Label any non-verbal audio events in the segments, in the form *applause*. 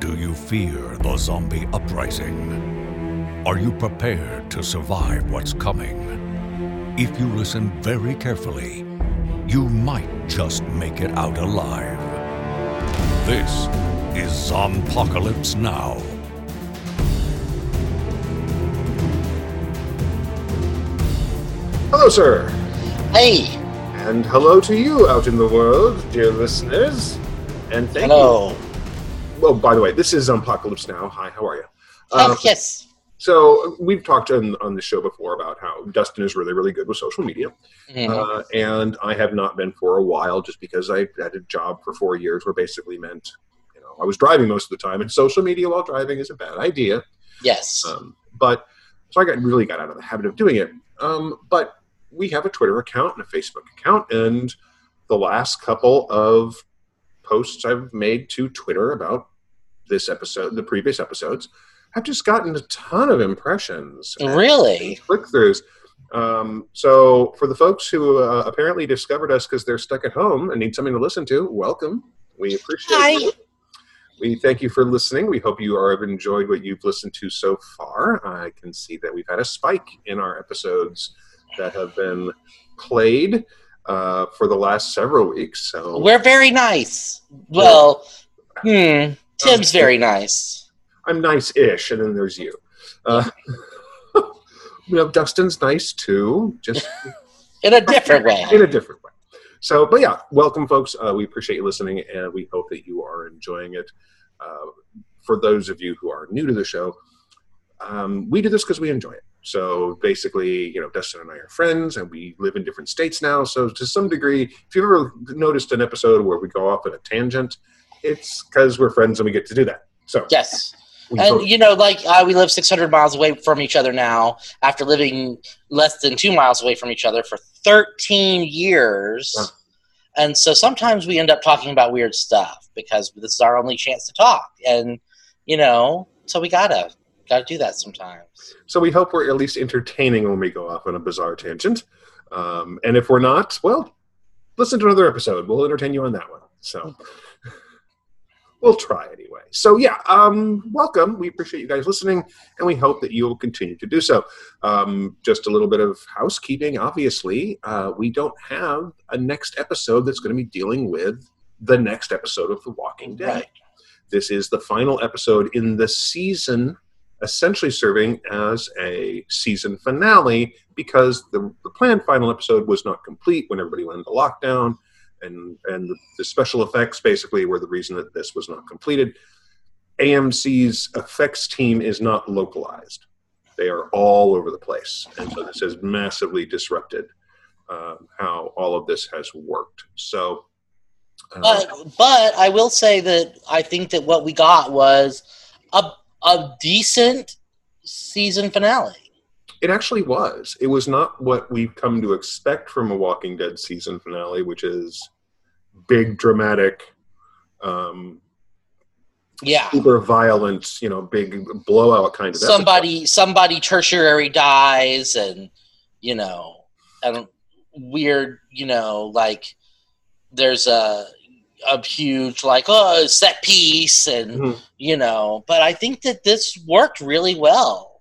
Do you fear the zombie uprising? Are you prepared to survive what's coming? If you listen very carefully, you might just make it out alive. This is Zompocalypse Now. Hello, sir. Hey, And hello to you out in the world, dear listeners. And thank hello. you. Well, by the way, this is Apocalypse Now. Hi, how are you? Oh, Uh, yes. so we've talked on, on the show before about how Dustin is really, really good with social media. Mhm. Uh, and I have not been for a while just because I had a job for four years where basically meant, you know, I was driving most of the time, and social media while driving is a bad idea. yes. Um, but so I got really got out of the habit of doing it. Um, but we have a Twitter account and a Facebook account, and the last couple of posts I've made to Twitter about this episode, the previous episodes, have just gotten a ton of impressions. really? Click throughs. Um, so for the folks who uh, apparently discovered us because they're stuck at home and need something to listen to, welcome. We appreciate Hi. it. We thank you for listening. We hope you are have enjoyed what you've listened to so far. I can see that we've had a spike in our episodes that have been played uh, for the last several weeks. So We're very nice. Well, hmm. Tim's very nice. I'm nice-ish, and then there's you. Uh, *laughs* you know, Dustin's nice too. Just *laughs* In a different way. in a different way. So, but yeah, welcome, folks. Uh, we appreciate you listening, and we hope that you are enjoying it. Uh, for those of you who are new to the show, um, we do this because we enjoy it. So basically, you know, Dustin and I are friends, and we live in different states now. So to some degree, if you've ever noticed an episode where we go off at a tangent, it's because we're friends and we get to do that. So Yes. And, you know, like, uh, we live 600 miles away from each other now after living less than two miles away from each other for 13 years. And so sometimes we end up talking about weird stuff because this is our only chance to talk. And, you know, so we gotta, gotta do that sometimes. So we hope we're at least entertaining when we go off on a bizarre tangent. Um, and if we're not, well, listen to another episode. We'll entertain you on that one. So *laughs* we'll try anyway. So yeah, um, welcome. We appreciate you guys listening, and we hope that you will continue to do so. Um, just a little bit of housekeeping. Obviously, uh, we don't have a next episode that's going to be dealing with the next episode of The Walking Dead. Right. This is the final episode in the season, essentially serving as a season finale because the, the planned final episode was not complete when everybody went into lockdown. And, and the special effects basically were the reason that this was not completed. AMC's effects team is not localized, they are all over the place. And so this has massively disrupted um, how all of this has worked. So, uh, But but I will say that I think that what we got was a a decent season finale. It actually was. It was not what we've come to expect from a Walking Dead season finale, which is big, dramatic, um, Yeah. super violent, you know, big blowout kind of. episode. Somebody somebody tertiary dies and you know and weird, you know, like there's a a huge like oh set piece and Mhm. you know, but I think that this worked really well.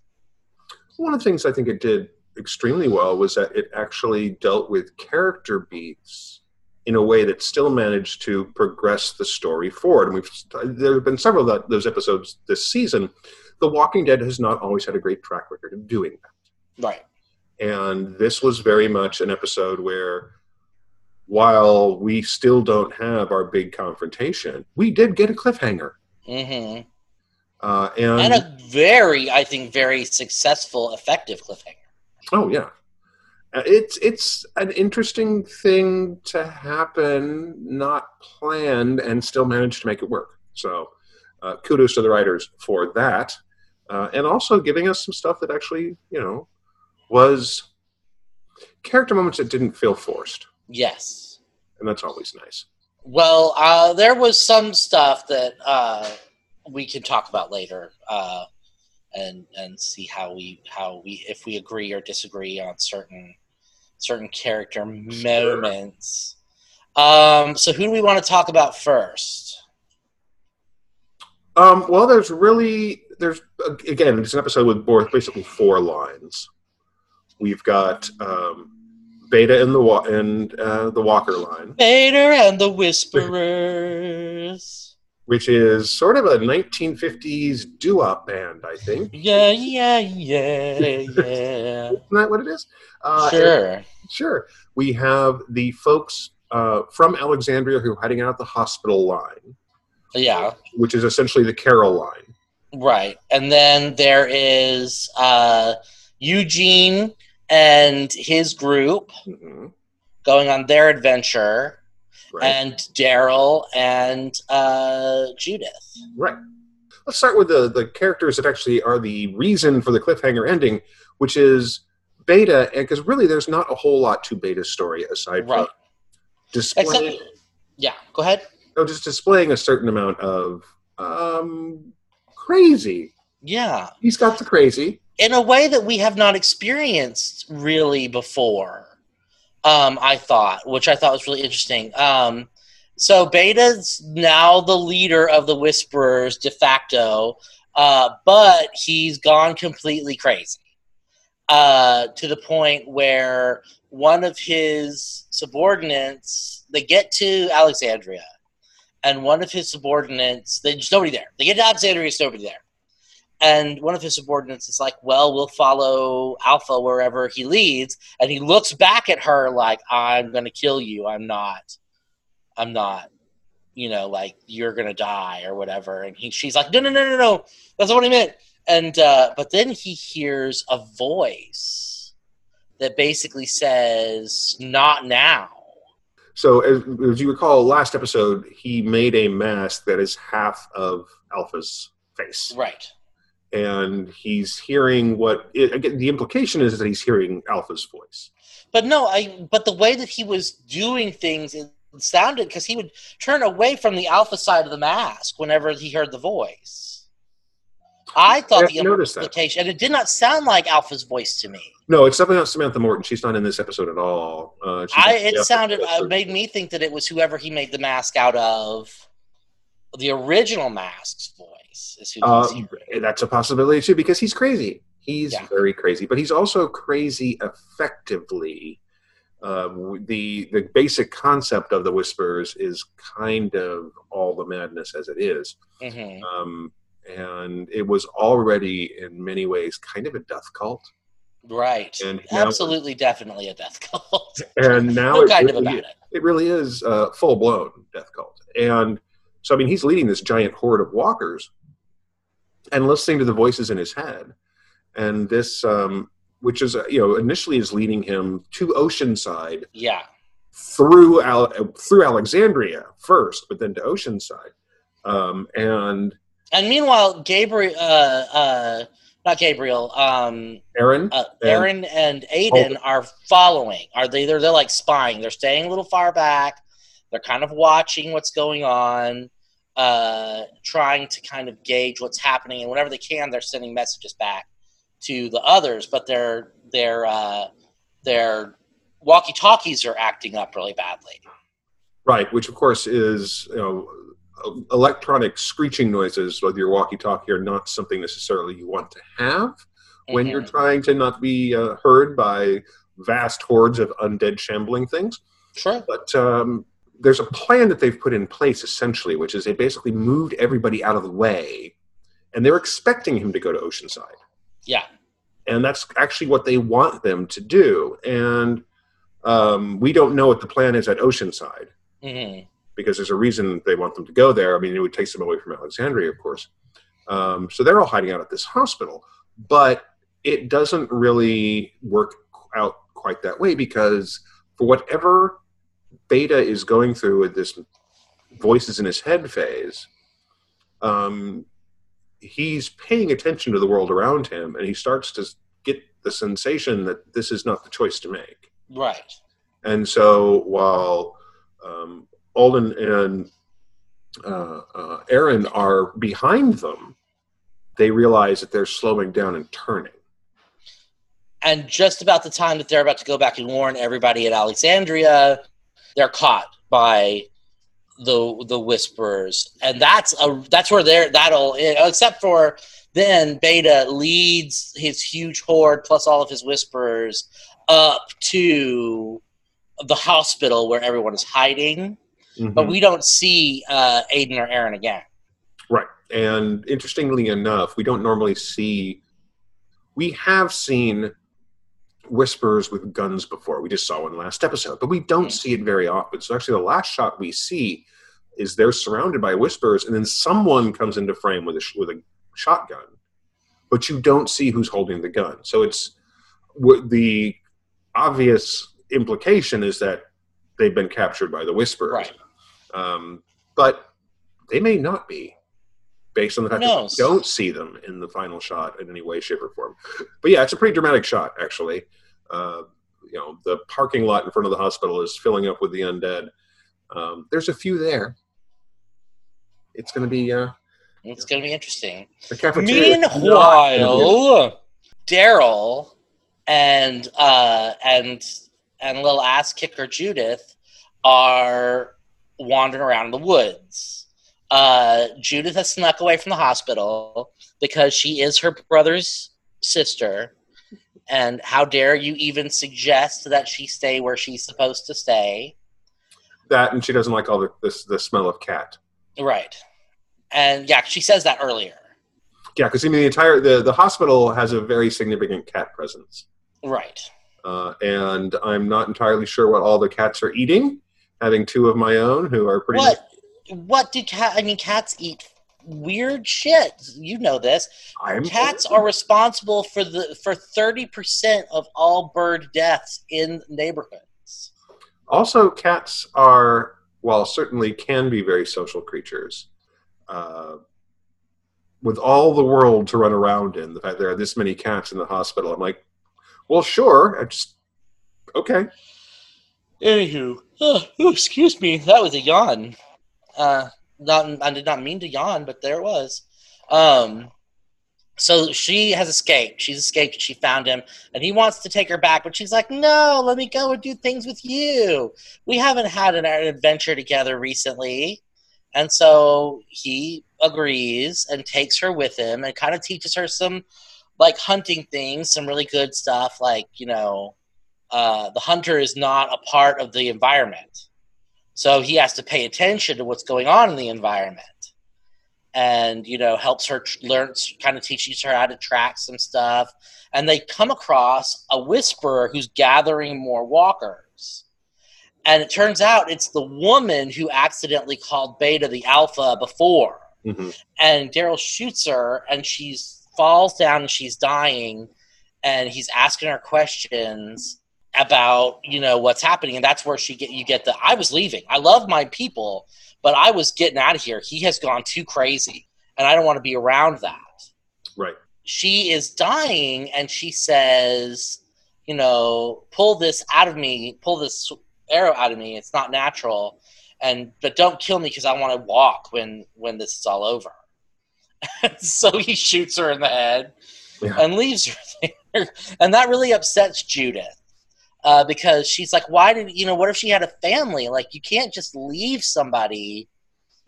One of the things I think it did extremely well was that it actually dealt with character beats in a way that still managed to progress the story forward. And we've there have been several of that, those episodes this season. The Walking Dead has not always had a great track record of doing that. Right. And this was very much an episode where, while we still don't have our big confrontation, we did get a cliffhanger. Mhm. Uh, and, And a very I think very successful effective cliffhanger. oh yeah, Uh, it's it's an interesting thing to happen, not planned, and still manage to make it work. So, uh, kudos to the writers for that, uh, and also giving us some stuff that actually, you know, was character moments that didn't feel forced, Yes. and that's always nice. Well, uh, there was some stuff that uh, we can talk about later, uh, and and see how we how we if we agree or disagree on certain certain character Sure. moments. Um, so, who do we want to talk about first? Um, well, there's really there's again it's an episode with both basically four lines. We've got um, Beta and the wa- and uh, the Walker line, Beta and the Whisperers. *laughs* which is sort of a 1950s doo-wop band, I think. Yeah, yeah, yeah, yeah. *laughs* Isn't that what it is? Uh, sure. Sure. We have the folks uh, from Alexandria who are heading out the hospital line, Yeah, which is essentially the Carol line. right. And then there is uh, Eugene and his group Mhm. going on their adventure, Right. and Daryl and uh, Judith. right. Let's start with the, the characters that actually are the reason for the cliffhanger ending, which is Beta, and because really there's not a whole lot to Beta's story aside Right. from displaying, Except, yeah, go ahead. no, just displaying a certain amount of um, crazy. Yeah. He's got the crazy. In a way that we have not experienced really before. Um, I thought, which I thought was really interesting. Um, so Beta's now the leader of the Whisperers de facto, uh, but he's gone completely crazy uh, to the point where one of his subordinates they get to Alexandria, and one of his subordinates there's nobody there. They get to Alexandria, there's nobody there and one of his subordinates is like, "Well, we'll follow Alpha wherever he leads." And he looks back at her like, "I'm going to kill you. I'm not. I'm not. You know, like you're going to die or whatever." And he, she's like, "No, no, no, no, no. That's not what I meant." And uh, but then he hears a voice that basically says, "Not now." So, as, as you recall, last episode, he made a mask that is half of Alpha's face. Right. And he's hearing what, it, again, the implication is that he's hearing Alpha's voice. But no, I. But the way that he was doing things it sounded because he would turn away from the alpha side of the mask whenever he heard the voice. I thought I the implication, and it did not sound like Alpha's voice to me. No, it's definitely not Samantha Morton. She's not in this episode at all. Uh, I it sounded uh, made me think that it was whoever he made the mask out of, the original mask's voice Uh, he's hearing. that's a possibility too, because he's crazy. He's Yeah. very crazy, but he's also crazy effectively. Um, the the basic concept of the whispers is kind of all the madness as it is. Mhm. um, and it was already in many ways kind of a death cult Right. and Absolutely, definitely a death cult. *laughs* and now no it kind of really, about it. it really is a full-blown death cult and so i mean he's leading this giant horde of walkers and listening to the voices in his head and this um, which is uh, you know initially is leading him to oceanside Yeah. through Al- through alexandria first but then to oceanside um, and And meanwhile, Gabriel, uh, uh, not Gabriel, um, aaron uh, Aaron and Alden are following. Are they? They're, they're like spying. They're staying a little far back. They're kind of watching what's going on, uh, trying to kind of gauge what's happening, and whenever they can, they're sending messages back to the others. But their their uh, their walkie talkies are acting up really badly. Right, which of course is you know electronic screeching noises with your walkie-talkie are not something necessarily you want to have when Mhm. you're trying to not be uh, heard by vast hordes of undead shambling things. Sure. But um, there's a plan that they've put in place essentially, which is they basically moved everybody out of the way, and they're expecting him to go to Oceanside Yeah. and that's actually what they want them to do. And um, we don't know what the plan is at Oceanside hmm because there's a reason they want them to go there. I mean, it would take them away from Alexandria, of course. Um, so they're all hiding out at this hospital, but it doesn't really work out quite that way because for whatever Beta is going through with this voices in his head phase, um, he's paying attention to the world around him, and he starts to get the sensation that this is not the choice to make. Right. And so while um, Alden and uh, uh, Aaron are behind them, they realize that they're slowing down and turning. And just about the time that they're about to go back and warn everybody at Alexandria, they're caught by the the whisperers, and that's a that's where they're that'll except for then Beta leads his huge horde plus all of his whisperers up to the hospital where everyone is hiding, Mhm. but we don't see uh, Alden or Aaron again. Right. And interestingly enough, we don't normally see. We have seen whispers with guns before. We just saw one last episode, but we don't see it very often. So actually, the last shot we see is they're surrounded by whispers, and then someone comes into frame with a sh- with a shotgun, but you don't see who's holding the gun. So it's the obvious implication is that they've been captured by the whispers. Right. Um, but they may not be, based on the fact that don't see them in the final shot in any way, shape, or form. But yeah, it's a pretty dramatic shot, actually. Uh, you know, the parking lot in front of the hospital is filling up with the undead. Um, there's a few there. It's going to be uh, It's going to be interesting. the cafeteria. is not Meanwhile, Daryl and uh, and and little ass kicker Judith are wandering around in the woods. Uh, Judith has snuck away from the hospital because she is her brother's sister. And how dare you even suggest that she stay where she's supposed to stay? that, and she doesn't like all the this the smell of cat. Right. And yeah, she says that earlier. Yeah, because I mean the entire the the hospital has a very significant cat presence. Right. uh, and I'm not entirely sure what all the cats are eating. Having two of my own who are pretty. What? What do cat? I mean, cats eat weird shit. You know this. I'm Cats are responsible for the for thirty percent of all bird deaths in neighborhoods. also cats are while certainly can be very social creatures. Uh, with all the world to run around in, the fact there are this many cats in the hospital, I'm like, well, sure. I just okay. Anywho, oh, oh, excuse me, that was a yawn. Uh, not I did not mean to yawn, but there it was. Um, so she has escaped. She's escaped. She found him, and he wants to take her back, but she's like, "No, let me go and do things with you. We haven't had an adventure together recently." And so he agrees and takes her with him, and kind of teaches her some like hunting things, some really good stuff, like you know, uh, the hunter is not a part of the environment. So he has to pay attention to what's going on in the environment. And, you know, helps her tr- learn, kind of teaches her how to track some stuff. And they come across a whisperer who's gathering more walkers. And it turns out it's the woman who accidentally called Beta the Alpha before hmm and Daryl shoots her, and she falls down and she's dying, and he's asking her questions about you know what's happening, and that's where she get you get the I was leaving. I love my people, but I was getting out of here. He has gone too crazy, and I don't want to be around that. Right. She is dying, and she says, you know, pull this out of me, pull this arrow out of me. It's not natural and but don't kill me because I want to walk when when this is all over. *laughs* so he shoots her in the head Yeah. and leaves her there, and that really upsets Judith uh, because she's like, "Why did you know? What if she had a family? Like you can't just leave somebody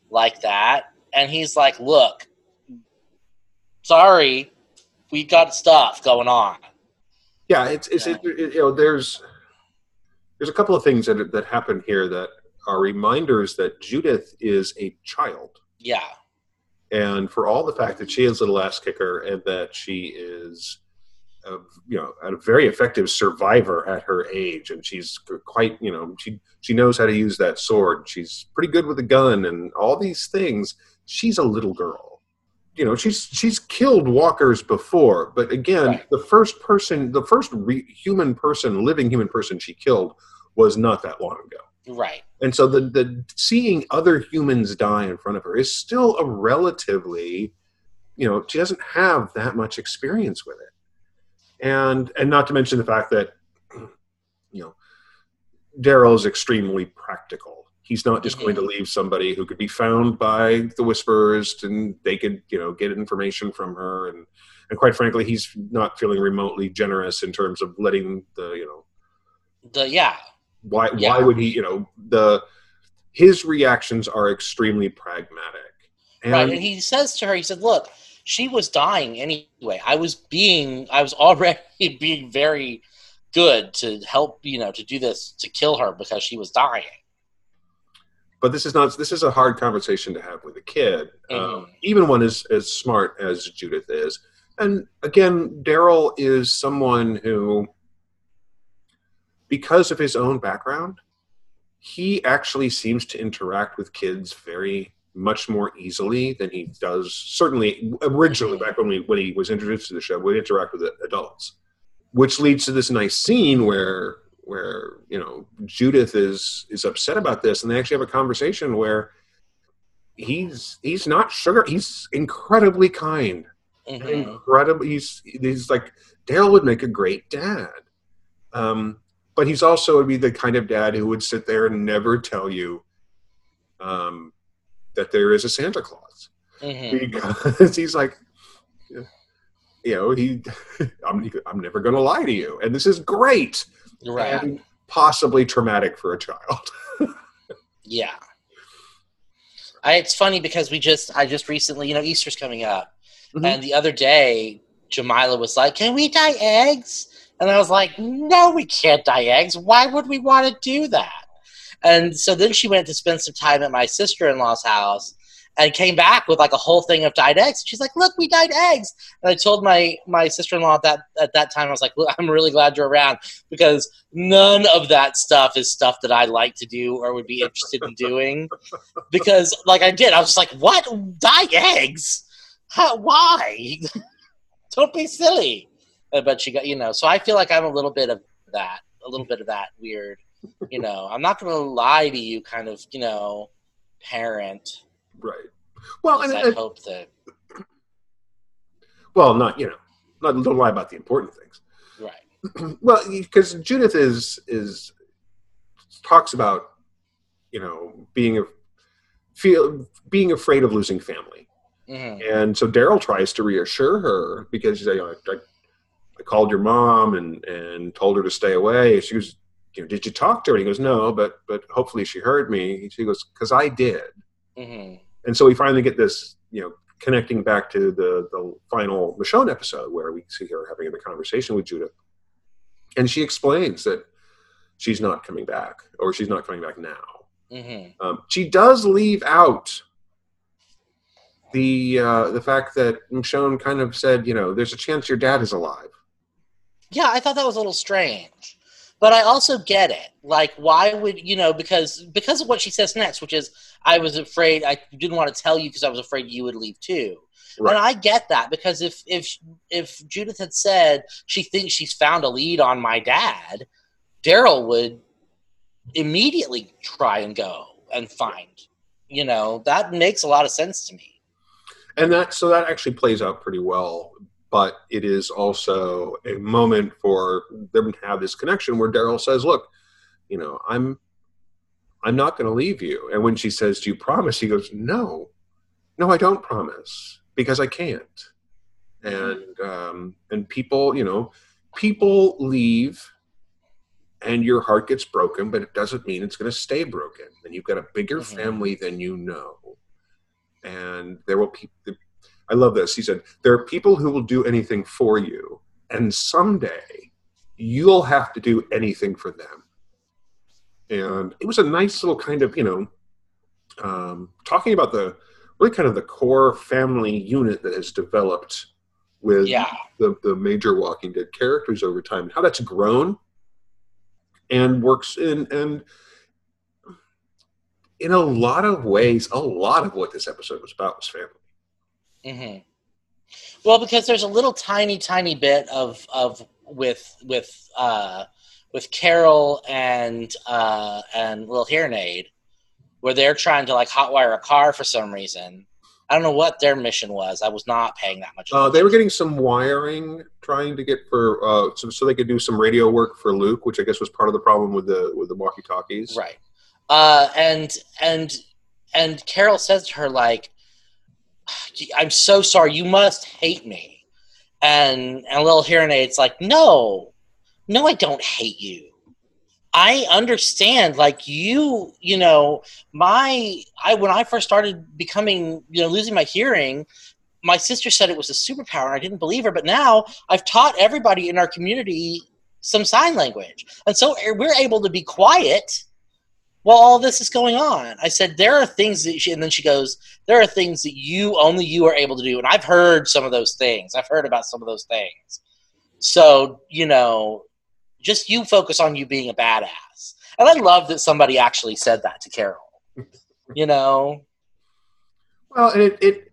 like that." And he's like, "Look, sorry, we got stuff going on." Yeah, it's it's Yeah. it- you know there's there's a couple of things that that happen here that are reminders that Judith is a child. Yeah, and for all the fact that she is a little ass kicker and that she is a, you know a very effective survivor at her age and she's quite you know she she knows how to use that sword she's pretty good with a gun and all these things she's a little girl you know she's she's killed walkers before but again Right. the first person the first re- human person living human person she killed was not that long ago right. and so the, the seeing other humans die in front of her is still a relatively, you know, she doesn't have that much experience with it. And and not to mention the fact that, you know, Daryl is extremely practical. He's not just going to mm-hmm. leave somebody who could be found by the whisperers and they could, you know, get information from her and and quite frankly, he's not feeling remotely generous in terms of letting the, you know, The yeah, why Yeah. why would he you know the his reactions are extremely pragmatic. And, right, and he says to her, he said, "Look, she was dying anyway. I was being, I was already *laughs* being very good to help, you know, to do this to kill her because she was dying." but this is not this is a hard conversation to have with a kid um, Mhm. even one as as smart as judith is and again daryl is someone who because of his own background he actually seems to interact with kids very much more easily than he does certainly originally back when we when he was introduced to the show would interact with adults which leads to this nice scene where where you know Judith is is upset about this, and they actually have a conversation where he's he's not sugar. He's incredibly kind, Mhm. incredibly. He's he's like Daryl would make a great dad, um, but he's also would be the kind of dad who would sit there and never tell you um, that there is a Santa Claus Mhm. because *laughs* he's like. You know, he. *laughs* I'm. I'm never going to lie to you, and this is great Right. and possibly traumatic for a child. *laughs* Yeah. I, it's funny because we just I just recently, you know, Easter's coming up. Mhm. And the other day, Jamila was like, Can we dye eggs? And I was like, No, we can't dye eggs. Why would we want to do that? And so then she went to spend some time at my sister in law's house and came back with like a whole thing of dyed eggs. She's like, Look, we dyed eggs. And I told my my sister in law at that at that time, I was like, Look, I'm really glad you're around because none of that stuff is stuff that I like to do or would be interested in doing. *laughs* Because like I did, I was just like, What? Dye eggs? How, why? *laughs* Don't be silly. But she got, you know, so I feel like I'm a little bit of that, a little bit of that weird, you know, I'm not going to lie to you kind of, you know, parent. right. Well, and, I and- hope that, *clears throat* well, not you know, not don't lie about the important things. right. *clears throat* well, because Judith is is talks about you know being a feel being afraid of losing family, hmm and so Daryl tries to reassure her because she's like, "I, I, I called your mom and and told her to stay away." She goes, "You know, did you talk to her?" And he goes, "No, but but hopefully she heard me." She goes, "Because I did." hmm and so we finally get this, you know, connecting back to the the final Michonne episode where we see her having the conversation with Judith, and she explains that she's not coming back or she's not coming back now. hmm Um, she does leave out the uh, the fact that Michonne kind of said, you know, there's a chance your dad is alive. Yeah, I thought that was a little strange. But I also get it. Like, why would you know? Because because of what she says next, which is, I was afraid I didn't want to tell you because I was afraid you would leave too. Right. And I get that because if if if Judith had said she thinks she's found a lead on my dad, Daryl would immediately try and go and find. You know that makes a lot of sense to me. and that so that actually plays out pretty well but it is also a moment for them to have this connection where daryl says look you know i'm i'm not going to leave you. And when she says do you promise? he goes no. No i don't promise because i can't. And um and people you know people leave and your heart gets broken but it doesn't mean it's going to stay broken. And you've got a bigger Mhm. family than you know. And there will be i love this. He said there are people who will do anything for you and someday you'll have to do anything for them. And it was a nice little kind of you know um, talking about the really kind of the core family unit that has developed with Yeah. the, the major walking dead characters over time and how that's grown and works in and in a lot of ways a lot of what this episode was about was family hmm Well, because there's a little tiny, tiny bit of of with with uh, with Carol and uh, and Lil Hairnade, where they're trying to like hotwire a car for some reason. I don't know what their mission was. I was not paying that much. Uh, they were getting some wiring, trying to get for uh, so, so they could do some radio work for Luke, which I guess was part of the problem with the with the walkie talkies. right, uh, and and and Carol says to her like, "I'm so sorry. You must hate me." And and Lil Hairnade's like, "No, no, I don't hate you." I understand, like you, you know, my I when I first started becoming, you know, losing my hearing, my sister said it was a superpower, and I didn't believe her. But now I've taught everybody in our community some sign language, and so we're able to be quiet while all this is going on. I said there are things that, she, and then she goes, there are things that you only you are able to do, and I've heard some of those things. I've heard about some of those things. So you know, just you focus on you being a badass. And I love that somebody actually said that to Carol. *laughs* you know. Well, and it, it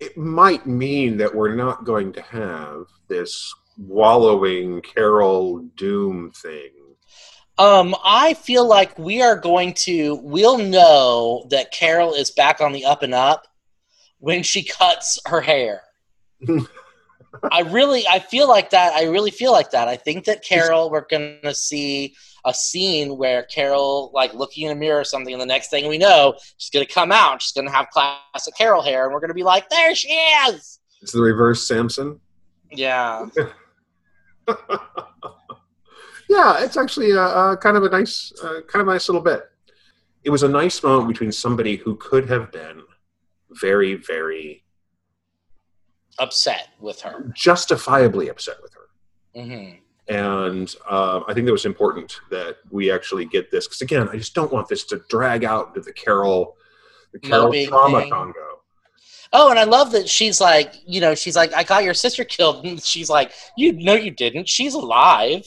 it might mean that we're not going to have this wallowing Carol doom thing. Um, I feel like we are going to. We'll know that Carol is back on the up and up when she cuts her hair. *laughs* I really, I feel like that. I really feel like that. I think that Carol, we're gonna see a scene where Carol, like looking in a mirror or something, and the next thing we know, she's gonna come out. She's gonna have classic Carol hair, and we're gonna be like, "There she is." It's the reverse Samson. Yeah. *laughs* yeah, it's actually a, a, kind of a nice, uh, kind of a nice little bit. It was a nice moment between somebody who could have been very, very upset with her, justifiably upset with her. Mm-hmm. And uh, I think that was important that we actually get this because again, I just don't want this to drag out to the Carol, the Carol trauma thing. Congo. Oh, and I love that she's like, you know, she's like, I got your sister killed. *laughs* And she's like, you know, you didn't. She's alive.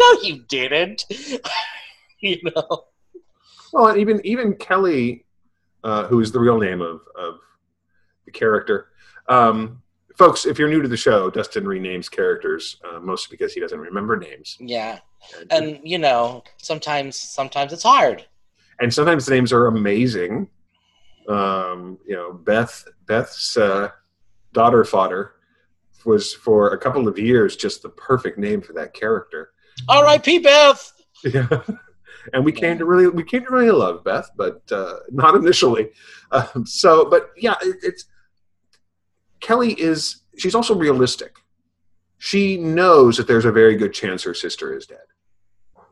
No, you didn't. *laughs* you know. Well, and even even Kelly, uh, who is the real name of of the character, um, folks, if you're new to the show, Dustin renames characters uh, mostly because he doesn't remember names. Yeah, and, and you know, sometimes sometimes it's hard. And sometimes the names are amazing. Um, you know, Beth Beth's uh, daughter fodder was for a couple of years just the perfect name for that character. R.I.P. Beth. Yeah. *laughs* and we came to really we came to really love Beth, but uh, not initially. Um, so, but yeah, it, it's Kelly is she's also realistic. She knows that there's a very good chance her sister is dead,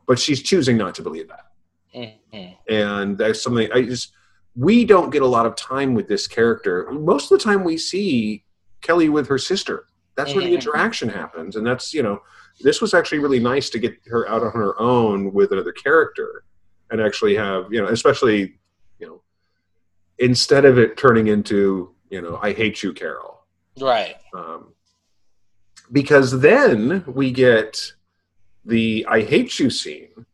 but she's choosing not to believe that. Mm-hmm. And that's something I just we don't get a lot of time with this character. Most of the time, we see Kelly with her sister. That's mm-hmm. where the mm-hmm. interaction happens, and that's you know this was actually really nice to get her out on her own with another character and actually have you know especially you know instead of it turning into you know i hate you carol Right. Um, because then we get the I hate you scene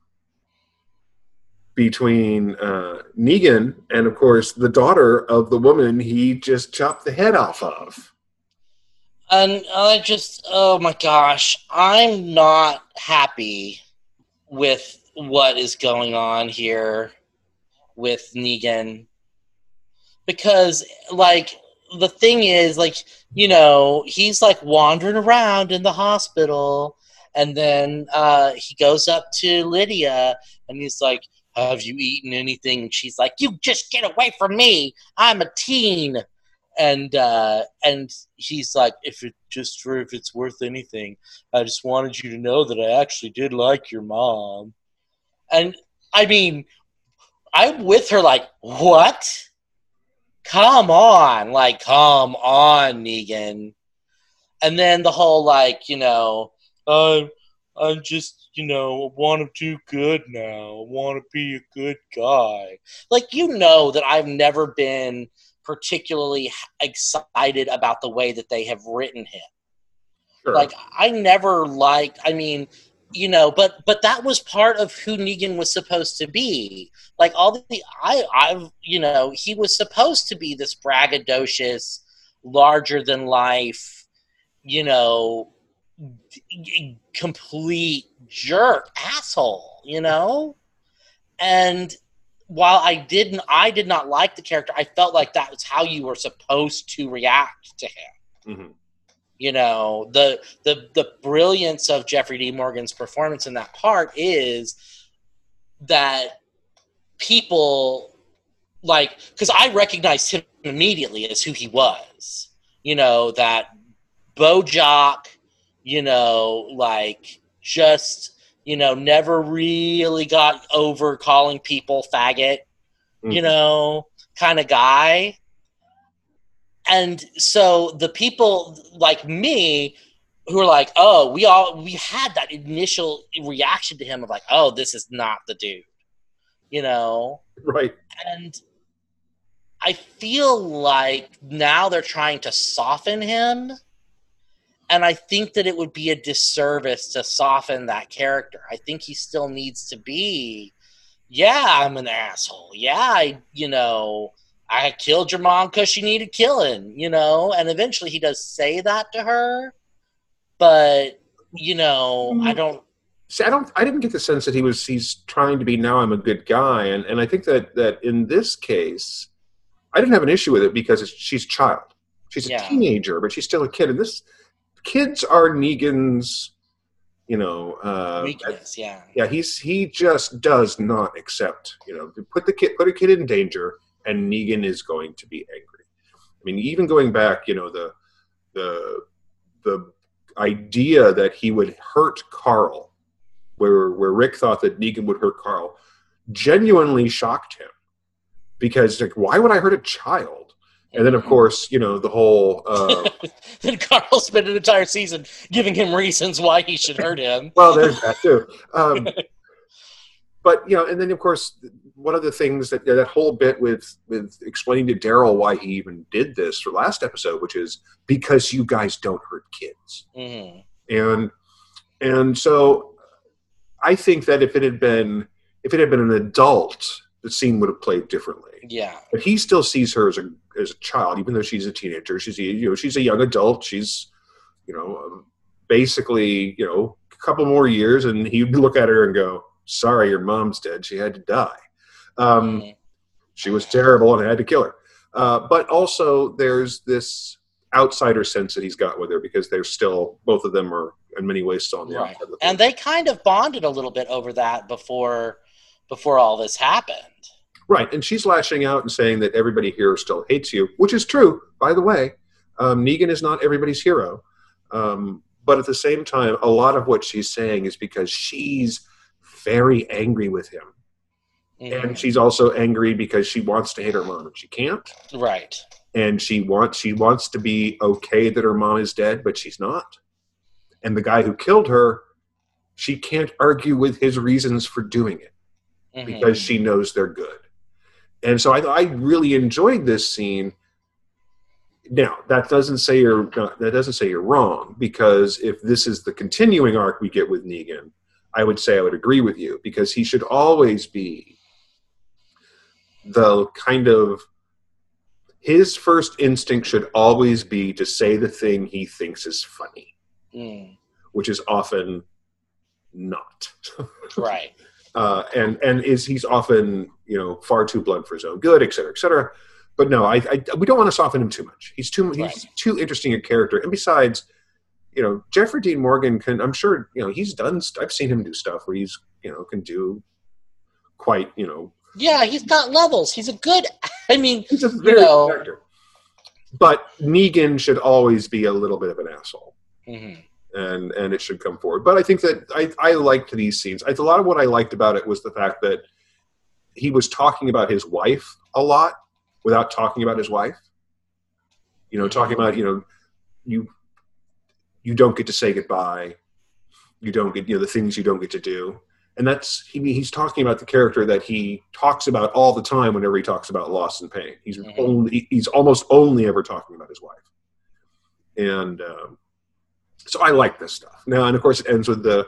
between uh, Negan and, of course, the daughter of the woman he just chopped the head off of. And I just, oh my gosh, I'm not happy with what is going on here with Negan. Because, like, the thing is, like, you know, he's like wandering around in the hospital, and then uh, he goes up to Lydia, and he's like, "Have you eaten anything?" And she's like, "You just get away from me! I'm a teen." And uh, and he's like, "If it just for if it's worth anything, I just wanted you to know that I actually did like your mom." And I mean, I'm with her like, "What?" come on, like, come on, Negan. And then the whole, like, you know, uh, I'm just, you know, want to do good now. Want to be a good guy. Like, you know that I've never been particularly excited about the way that they have written him. Sure. Like, I never liked, I mean, you know but but that was part of who negan was supposed to be like all the i i've you know he was supposed to be this braggadocious larger than life you know complete jerk asshole you know and while i didn't i did not like the character i felt like that was how you were supposed to react to him mm-hmm you know the the the brilliance of Jeffrey Dean Morgan's performance in that part is that people like because I recognized him immediately as who he was. You know that Bojack, you know, like just you know, never really got over calling people faggot, Mhm. you know, kind of guy. And so the people like me who are like, oh, we all we had that initial reaction to him of like, oh, this is not the dude, you know, *laughs* Right. and I feel like now they're trying to soften him. And I think that it would be a disservice to soften that character. I think he still needs to be, yeah, I'm an asshole. Yeah, I, you know, I killed your mom because she needed killing, you know, and eventually he does say that to her. But, you know, I mm-hmm. don't, See, I don't. I didn't get the sense that he was. He's trying to be. Now I'm a good guy, and and I think that that in this case, I didn't have an issue with it because it's, she's a child. She's a Yeah. teenager, but she's still a kid. And this kids are Negan's. You know, uh, weakness, yeah. yeah, he's he just does not accept. You know, put the kid, put a kid in danger, and Negan is going to be angry. I mean, even going back, you know, the the the idea that he would hurt Carl, where where Rick thought that Negan would hurt Carl, genuinely shocked him because like, why would I hurt a child? And then, of course, you know, the whole. Uh, *laughs* then Carl spent an entire season giving him reasons why he should hurt him. *laughs* well, there's that too. Um, *laughs* but you know, and then of course, one of the things that that whole bit with with explaining to Daryl why he even did this for last episode, which is because you guys don't hurt kids, Mhm. and and so I think that if it had been if it had been an adult, the scene would have played differently. Yeah, But he still sees her as a as a child, even though she's a teenager. She's a, you know she's a young adult. She's you know um, basically you know a couple more years, and he'd look at her and go, "Sorry, your mom's dead. She had to die. Um, Mhm. She was terrible, and I had to kill her." Uh, but also, there's this outsider sense that he's got with her because they're still both of them are in many ways still on the Right. outside. And they kind of bonded a little bit over that before before all this happened. Right, and she's lashing out and saying that everybody here still hates you, which is true, by the way. Um, Negan is not everybody's hero, um, but at the same time, a lot of what she's saying is because she's very angry with him, and she's also angry because she wants to hate her mom and she can't, right. and she wants she wants to be okay that her mom is dead, but she's not. And the guy who killed her, she can't argue with his reasons for doing it Mhm. because she knows they're good. And so I, I really enjoyed this scene. Now that doesn't say you're that doesn't say you're wrong because if this is the continuing arc we get with Negan, I would say I would agree with you because he should always be the kind of his first instinct should always be to say the thing he thinks is funny, Mm, which is often not. *laughs* right. Uh, and and is he's often you know far too blunt for his own good, et cetera, et cetera. But no, I, I we don't want to soften him too much. He's too he's Right. too interesting a character, and besides, you know, Jeffrey Dean Morgan can. I'm sure you know he's done. I've seen him do stuff where he's you know can do quite you know Yeah, he's got levels. He's a good. *laughs* I mean, he's a very know- good actor. But Negan should always be a little bit of an asshole. mhm. And and it should come forward. But I think that I I liked these scenes. I, a lot of what I liked about it was the fact that he was talking about his wife a lot without talking about his wife. You know, talking about you know you you don't get to say goodbye. You don't get you know the things you don't get to do. And that's he, he's talking about the character that he talks about all the time whenever he talks about loss and pain. He's Mhm. only he's almost only ever talking about his wife. And um, so I like this stuff. Now, and of course, it ends with the,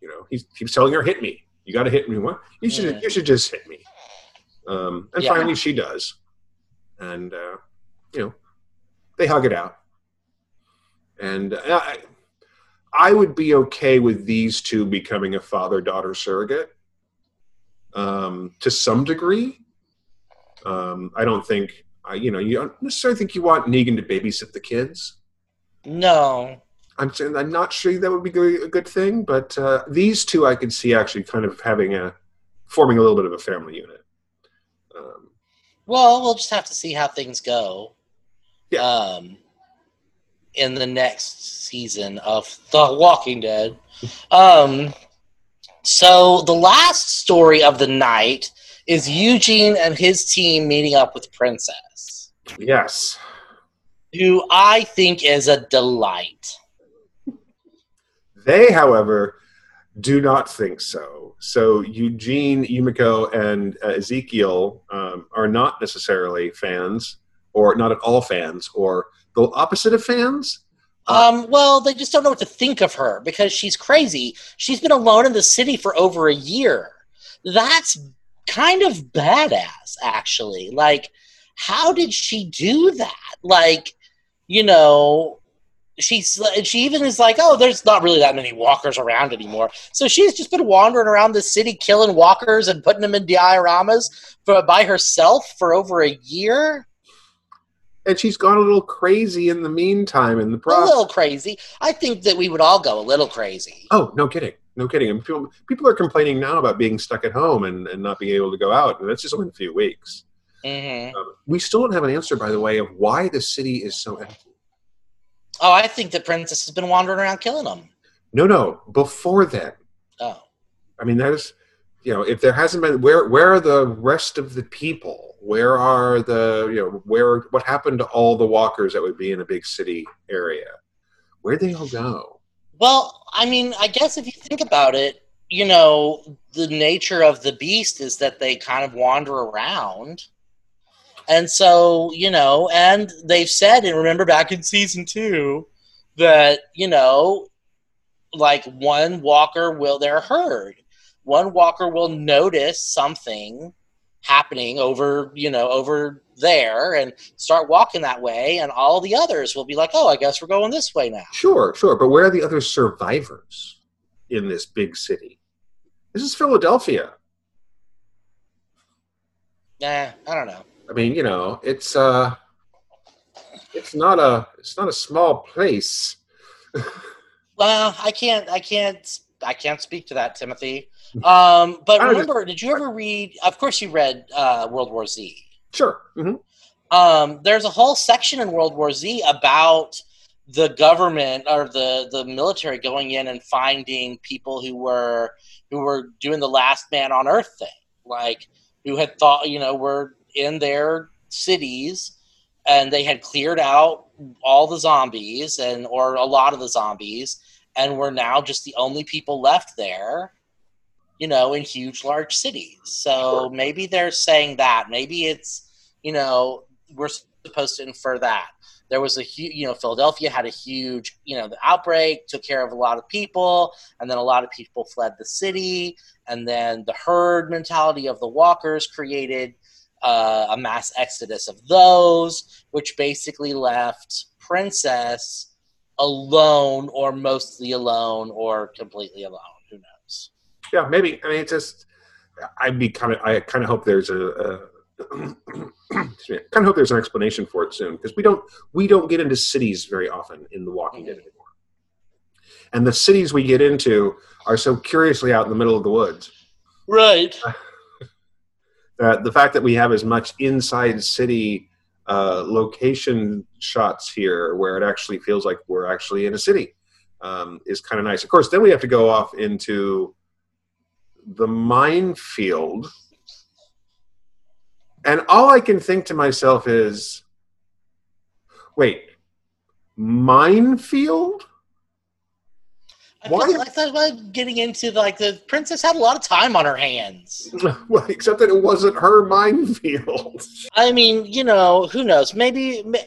you know, he's keeps telling her, "Hit me. You got to hit me. What? You should. Yeah. You should just hit me." Um, and Yeah. finally, she does, and uh, you know, they hug it out. And uh, I, I would be okay with these two becoming a father-daughter surrogate, um, to some degree. Um, I don't think, I, you know, you don't necessarily think you want Negan to babysit the kids. No. I'm I'm not sure that would be a good thing, but uh, these two I could see actually kind of having a forming a little bit of a family unit. Um, Well, we'll just have to see how things go. Yeah. Um, in the next season of The Walking Dead. Um, So the last story of the night is Eugene and his team meeting up with Princess, Yes. who I think is a delight. They, however, do not think so. So Eugene, Yumiko, and uh, Ezekiel um, are not necessarily fans, or not at all fans, or the opposite of fans. Um, well, they just don't know what to think of her because she's crazy. She's been alone in the city for over a year. That's kind of badass, actually. Like, how did she do that? Like, you know, she's she even is like, oh, there's not really that many walkers around anymore. So she's just been wandering around the city, killing walkers and putting them in dioramas for by herself for over a year. And she's gone a little crazy in the meantime in the process, A little crazy. I think that we would all go a little crazy. Oh, no kidding. No kidding. And people, people are complaining now about being stuck at home and, and not being able to go out. And that's just only a few weeks. hmm Um, we still don't have an answer, by the way, of why the city is so empty. Oh, I think that Princess has been wandering around killing them. No, no. Before then, Oh, I mean, that is, you know, if there hasn't been, where where are the rest of the people? Where are the, you know, where what happened to all the walkers that would be in a big city area? Where'd they all go? well, I mean, I guess if you think about it, you know, the nature of the beast is that they kind of wander around. And so, you know, and they've said, and remember back in season two, that, you know, like one walker will, their herd, one walker will notice something happening over, you know, over there and start walking that way, and all the others will be like, oh, I guess we're going this way now. Sure, sure. But where are the other survivors in this big city? This is Philadelphia. Nah, I don't know. I mean, you know, it's uh, it's not a it's not a small place. *laughs* Well, I can't, I can't, I can't speak to that, Timothy. Um, but *laughs* remember, did you ever read? Of course, you read uh, World War Z. Sure. hmm Um, there's a whole section in World War Z about the government or the the military going in and finding people who were who were doing the last man on earth thing, like who had thought you know were in their cities and they had cleared out all the zombies and or a lot of the zombies and were now just the only people left there you know in huge large cities. So Sure. maybe they're saying that. Maybe it's you know we're supposed to infer that. There was a huge you know philadelphia had a huge you know the outbreak took care of a lot of people and then a lot of people fled the city and then the herd mentality of the walkers created uh, a mass exodus of those which basically left princess alone or mostly alone or completely alone who knows Yeah, maybe. I mean, it's just I'd be kind of I kind of hope there's a. a I kind of hope there's an explanation for it soon because we don't we don't get into cities very often in The Walking Dead anymore, and the cities we get into are so curiously out in the middle of the woods. right *laughs* that the fact that we have as much inside city uh, location shots here where it actually feels like we're actually in a city um, is kind of nice. Of course, then we have to go off into the minefield. And all I can think to myself is wait, minefield? I Why- like that's like getting into like the princess had a lot of time on her hands. *laughs* well, except that it wasn't her minefield. I mean, you know, who knows? Maybe, uh,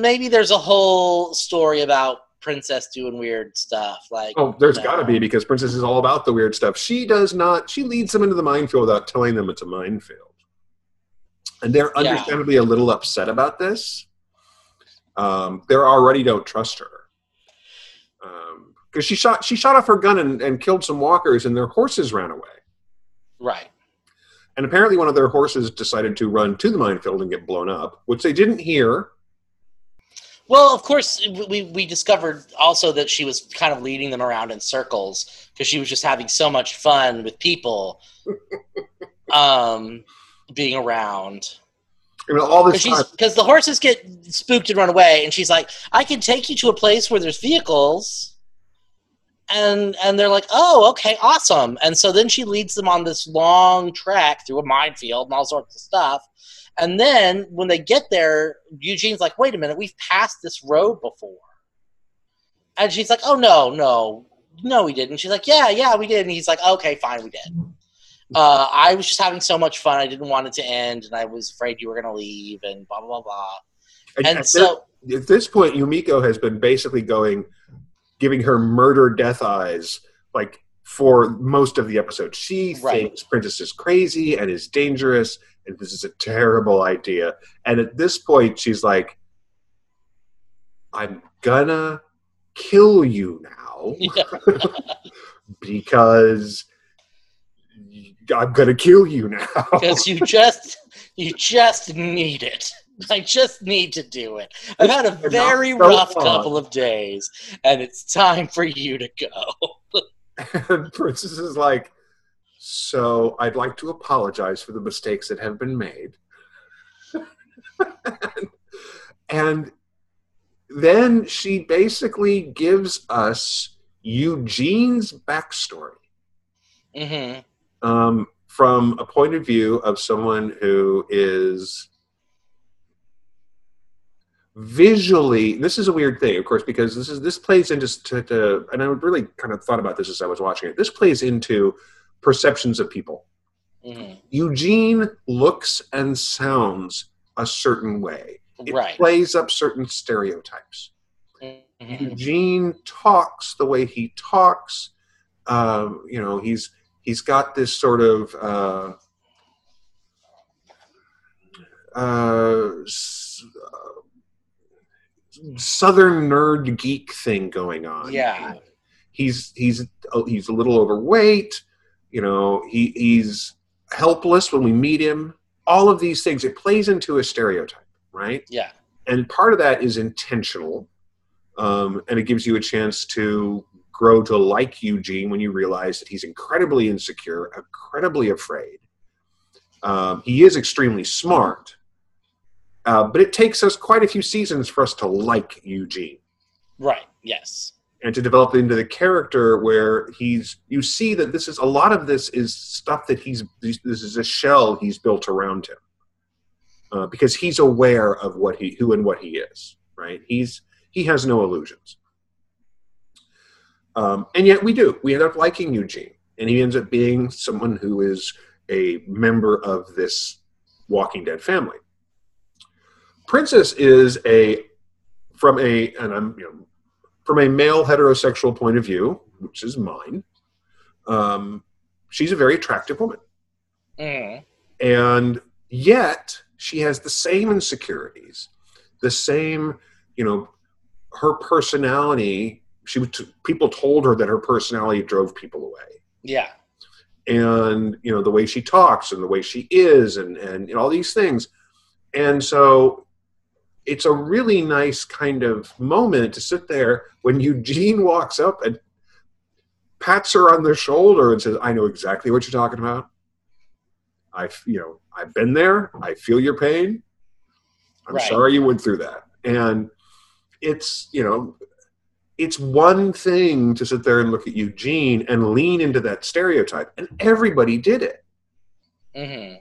maybe there's a whole story about princess doing weird stuff. Like, Oh, there's you got to be because Princess is all about the weird stuff. She does not. She leads them into the minefield without telling them it's a minefield, and they're Yeah. understandably a little upset about this. Um, they already don't trust her because she shot she shot off her gun and, and killed some walkers, and their horses ran away. right? And apparently, one of their horses decided to run to the minefield and get blown up, which they didn't hear. Well, of course, we we discovered also that she was kind of leading them around in circles because she was just having so much fun with people, *laughs* um, being around. You know, all this time, Because the horses get spooked and run away, and she's like, "I can take you to a place where there's vehicles." And and they're like, "Oh, okay, awesome." And so then she leads them on this long track through a minefield and all sorts of stuff. And then when they get there, Eugene's like, "Wait a minute, we've passed this road before." And she's like, "Oh no, no, no, we didn't." She's like, "Yeah, yeah, we did." And he's like, "Okay, fine, we did." Uh, I was just having so much fun. I didn't want it to end, and I was afraid you were going to leave, and blah blah blah. And, And at, so, at this point, Yumiko has been basically going, giving her murder death eyes, like for most of the episode. She Right. thinks Princess is crazy and is dangerous, and this is a terrible idea. And at this point, she's like, "I'm gonna kill you now *laughs* yeah, *laughs* because." I'm gonna kill you now. because you just you just need it. *laughs* I just need to do it. I've had a very so rough long. couple of days, and it's time for you to go. *laughs* And Princess is like, So I'd like to apologize for the mistakes that have been made. *laughs* and then she basically gives us Eugene's backstory hmm um, from a point of view of someone who is visually this is a weird thing of course because this is this plays into to, to, and i really kind of thought about this as i was watching it this plays into perceptions of people hmm eugene looks and sounds a certain way it Right. plays up certain stereotypes Mhm. Eugene talks the way he talks. Um, you know, he's he's got this sort of uh, uh, s- uh, southern nerd geek thing going on. Yeah. he's he's uh, he's a little overweight. You know, he he's helpless when we meet him. All of these things it plays into a stereotype, right? Yeah. and part of that is intentional um, and it gives you a chance to grow to like eugene when you realize that he's incredibly insecure incredibly afraid um, he is extremely smart uh, but it takes us quite a few seasons for us to like eugene. Right. Yes. and to develop into the character where he's you see that this is a lot of this is stuff that he's this is a shell he's built around him. Uh, because he's aware of what he who and what he is right? He's he has no illusions. Um, and yet we do. We end up liking eugene. And he ends up being someone who is a member of this walking dead family princess is a from a and i'm you know from a male heterosexual point of view, which is mine, um, she's a very attractive woman. Mhm. And yet she has the same insecurities, the same, you know, her personality. She people told her that her personality drove people away. Yeah. And, you know, the way she talks and the way she is and, and know, all these things. And so it's a really nice kind of moment to sit there when Eugene walks up and pats her on the shoulder and says, "I know exactly what you're talking about. I, you know, I've been there. I feel your pain. I'm Right. sorry you went through that." And it's, you know, it's one thing to sit there and look at Eugene and lean into that stereotype, and everybody did it hmm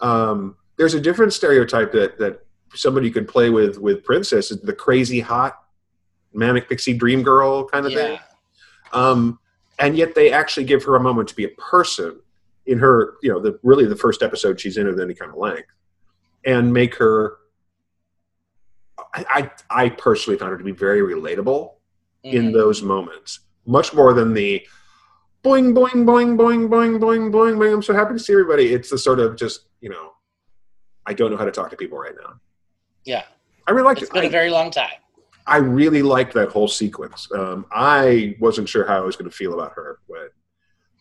um, there's a different stereotype that that somebody could play with with princess is the crazy hot manic pixie dream girl kind of thing. Um, and yet they actually give her a moment to be a person in her you know the really the first episode she's in of any kind of length and make her i i, I personally found her to be very relatable in Mhm. those moments much more than the boing boing boing boing boing boing boing boing. I'm so happy to see everybody. It's the sort of just you know i don't know how to talk to people right now Yeah. i really liked It's it been a I, very long time. I really liked that whole sequence um, i wasn't sure how i was going to feel about her when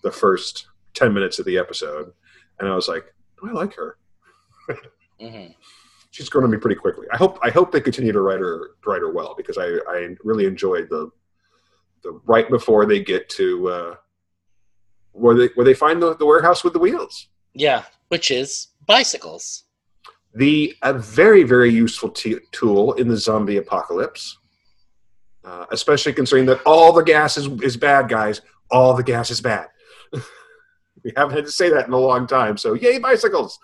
the first 10 minutes of the episode and i was like i like her *laughs* hmm she's grown on me pretty quickly. I hope I hope they continue to write her write her well because I, I really enjoyed the the right before they get to uh, where they where they find the, the warehouse with the wheels. Yeah. Which is bicycles. The a very very useful t- tool in the zombie apocalypse. uh, especially considering that all the gas is, is bad, guys. All the gas is bad. *laughs* we haven't had to say that in a long time, so yay, bicycles!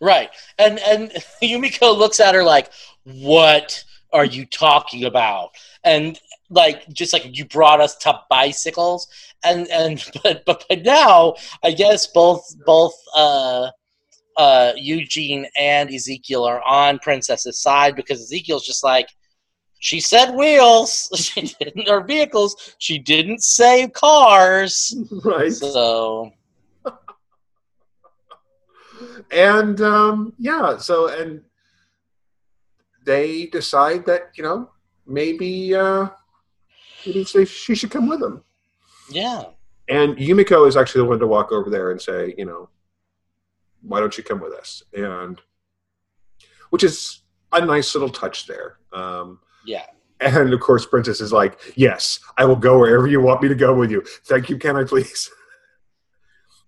Right. And and *laughs* Yumiko looks at her like, "What are you talking about?" And like just like you brought us to bicycles and and *laughs* but but, now I guess both both uh uh Eugene and Ezekiel are on Princess's side because Ezekiel's just like she said wheels *laughs* she didn't or vehicles she didn't say cars *laughs* Right. so and um, yeah, so and they decide that you know maybe uh, maybe she should come with them. yeah And Yumiko is actually the one to walk over there and say, you know, why don't you come with us? And which is a nice little touch there. Um, yeah and of course, Princess is like, yes, I will go wherever you want me to go with you. Thank you, can I please? *laughs*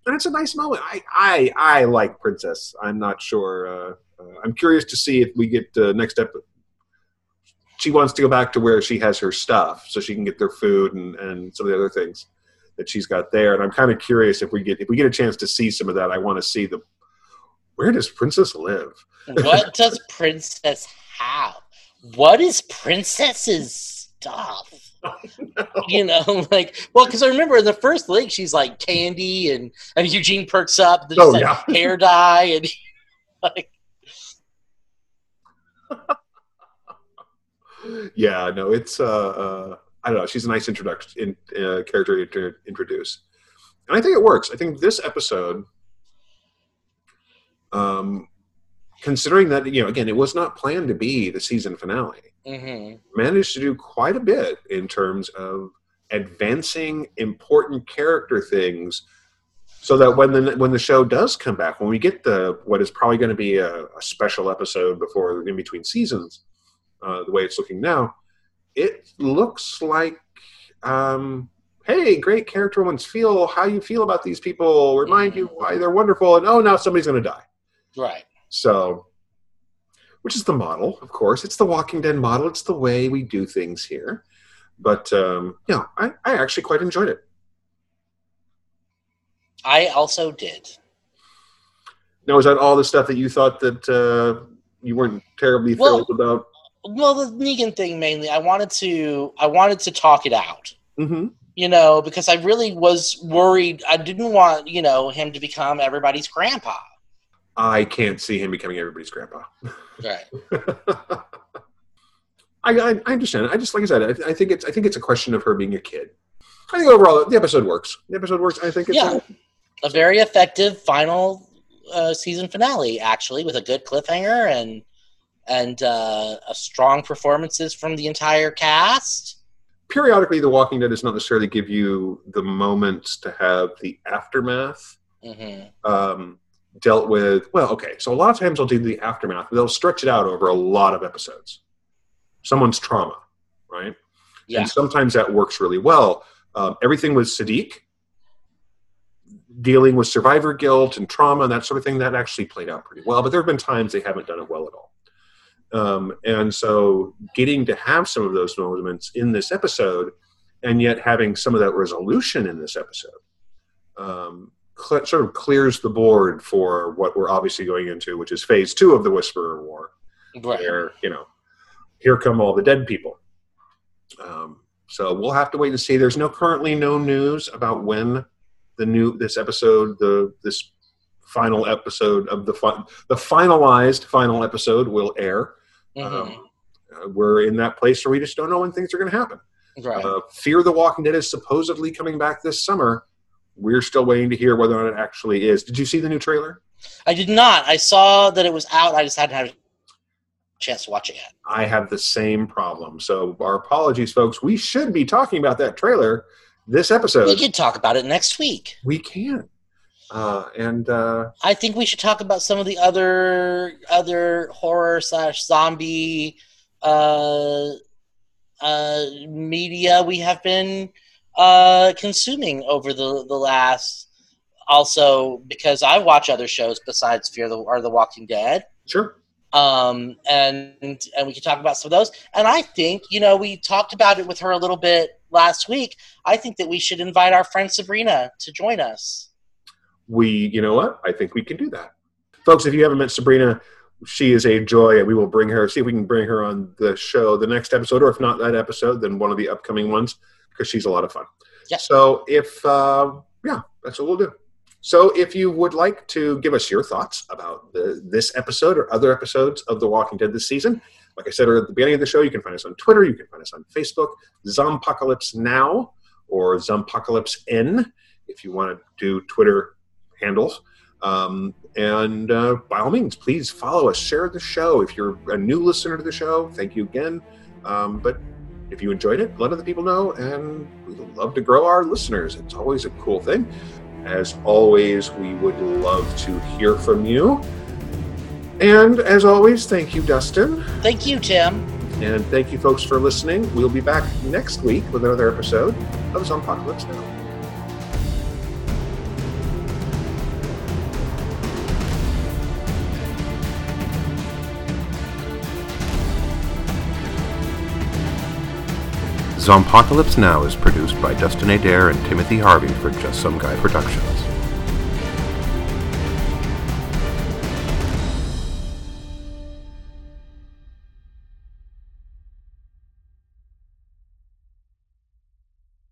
And it's a nice moment. I I, I like Princess. I'm not sure. Uh, uh, I'm curious to see if we get uh, next step. She wants to go back to where she has her stuff, so she can get their food and, and some of the other things that she's got there. And I'm kind of curious if we get if we get a chance to see some of that. I want to see the where does Princess live? what does princess have what is princess's stuff *laughs* you know *laughs* like well because i remember in the first link she's like candy and and eugene perks up there's Oh, like yeah. *laughs* hair dye and like yeah, no, it's uh, uh I don't know. She's a nice introduction in uh, character to introduce, and I think it works. I think this episode, um, considering that you know, again, it was not planned to be the season finale, mhm. managed to do quite a bit in terms of advancing important character things. So that when the when the show does come back, when we get the what is probably going to be a, a special episode before in between seasons, uh, the way it's looking now, it looks like, um, hey, great character ones, Feel how you feel about these people. Remind you why they're wonderful. And oh, now somebody's going to die. Right So, which is the model, of course. It's the Walking Dead model. It's the way we do things here. But um, yeah, I, I actually quite enjoyed it. i also did Now, is that all the stuff that you thought that uh, you weren't terribly Well- thrilled about? well the negan thing mainly i wanted to i wanted to talk it out Mm-hmm. you know because i really was worried i didn't want you know him to become everybody's grandpa I can't see him becoming everybody's grandpa. right *laughs* I, I, I understand. I just like I said, I, I think it's I think it's a question of her being a kid. I think overall the episode works. The episode works. I think it's Yeah. a very effective final uh, season finale, actually, with a good cliffhanger and and uh, a strong performances from the entire cast. periodically The Walking Dead does not necessarily give you the moments to have the aftermath hmm um, dealt with. Well, okay, so a lot of times they'll do the aftermath, they'll stretch it out over a lot of episodes. Someone's trauma, right? Yeah, And sometimes that works really well. Um, everything with Siddiq, dealing with survivor guilt and trauma and that sort of thing, that actually played out pretty well. But there have been times they haven't done it well at all. Um, and so getting to have some of those moments in this episode and yet having some of that resolution in this episode um, cl- sort of clears the board for what we're obviously going into, which is phase two of the Whisperer War right. where you know here come all the dead people um, so we'll have to wait and see there's no currently no news about when the new this episode the this final episode of the fi- the finalized final episode will air Mhm. um, uh, we're in that place where we just don't know when things are going to happen right. uh, fear the walking dead is supposedly coming back this summer we're still waiting to hear whether or not it actually is did you see the new trailer I did not. I saw that it was out. I just hadn't had a chance to watch it yet. I have the same problem. So our apologies, folks. We should be talking about that trailer this episode. We could talk about it next week. We can. Uh, and uh, I think we should talk about some of the other other horror slash zombie uh, uh, media we have been uh, consuming over the the last. Also, because I watch other shows besides Fear the or The Walking Dead. sure. um, and and we can talk about some of those. And I think you know we talked about it with her a little bit last week. I think that we should invite our friend Sabrina to join us. We, you know what? I think we can do that, folks. If you haven't met Sabrina, she is a joy. And we will bring her. See if we can bring her on the show the next episode, or if not that episode, then one of the upcoming ones because she's a lot of fun. Yeah. So if uh, yeah, that's what we'll do. So if you would like to give us your thoughts about the, this episode or other episodes of The Walking Dead this season, like I said at the beginning of the show, you can find us on Twitter, you can find us on Facebook, Zompocalypse Now or Zompocalypse N if you want to do Twitter handles. Um, and uh, by all means, please follow us, share the show. If you're a new listener to the show, thank you again. Um, but if you enjoyed it, let other people know, and we'd love to grow our listeners. It's always a cool thing. As always, we would love to hear from you. And as always, thank you, Dustin. Thank you, Tim. And thank you, folks, for listening. We'll be back next week with another episode of Zompocalypse Now. Zompocalypse Now is produced by Dustin Adair and Timothy Harvey for Just Some Guy Productions.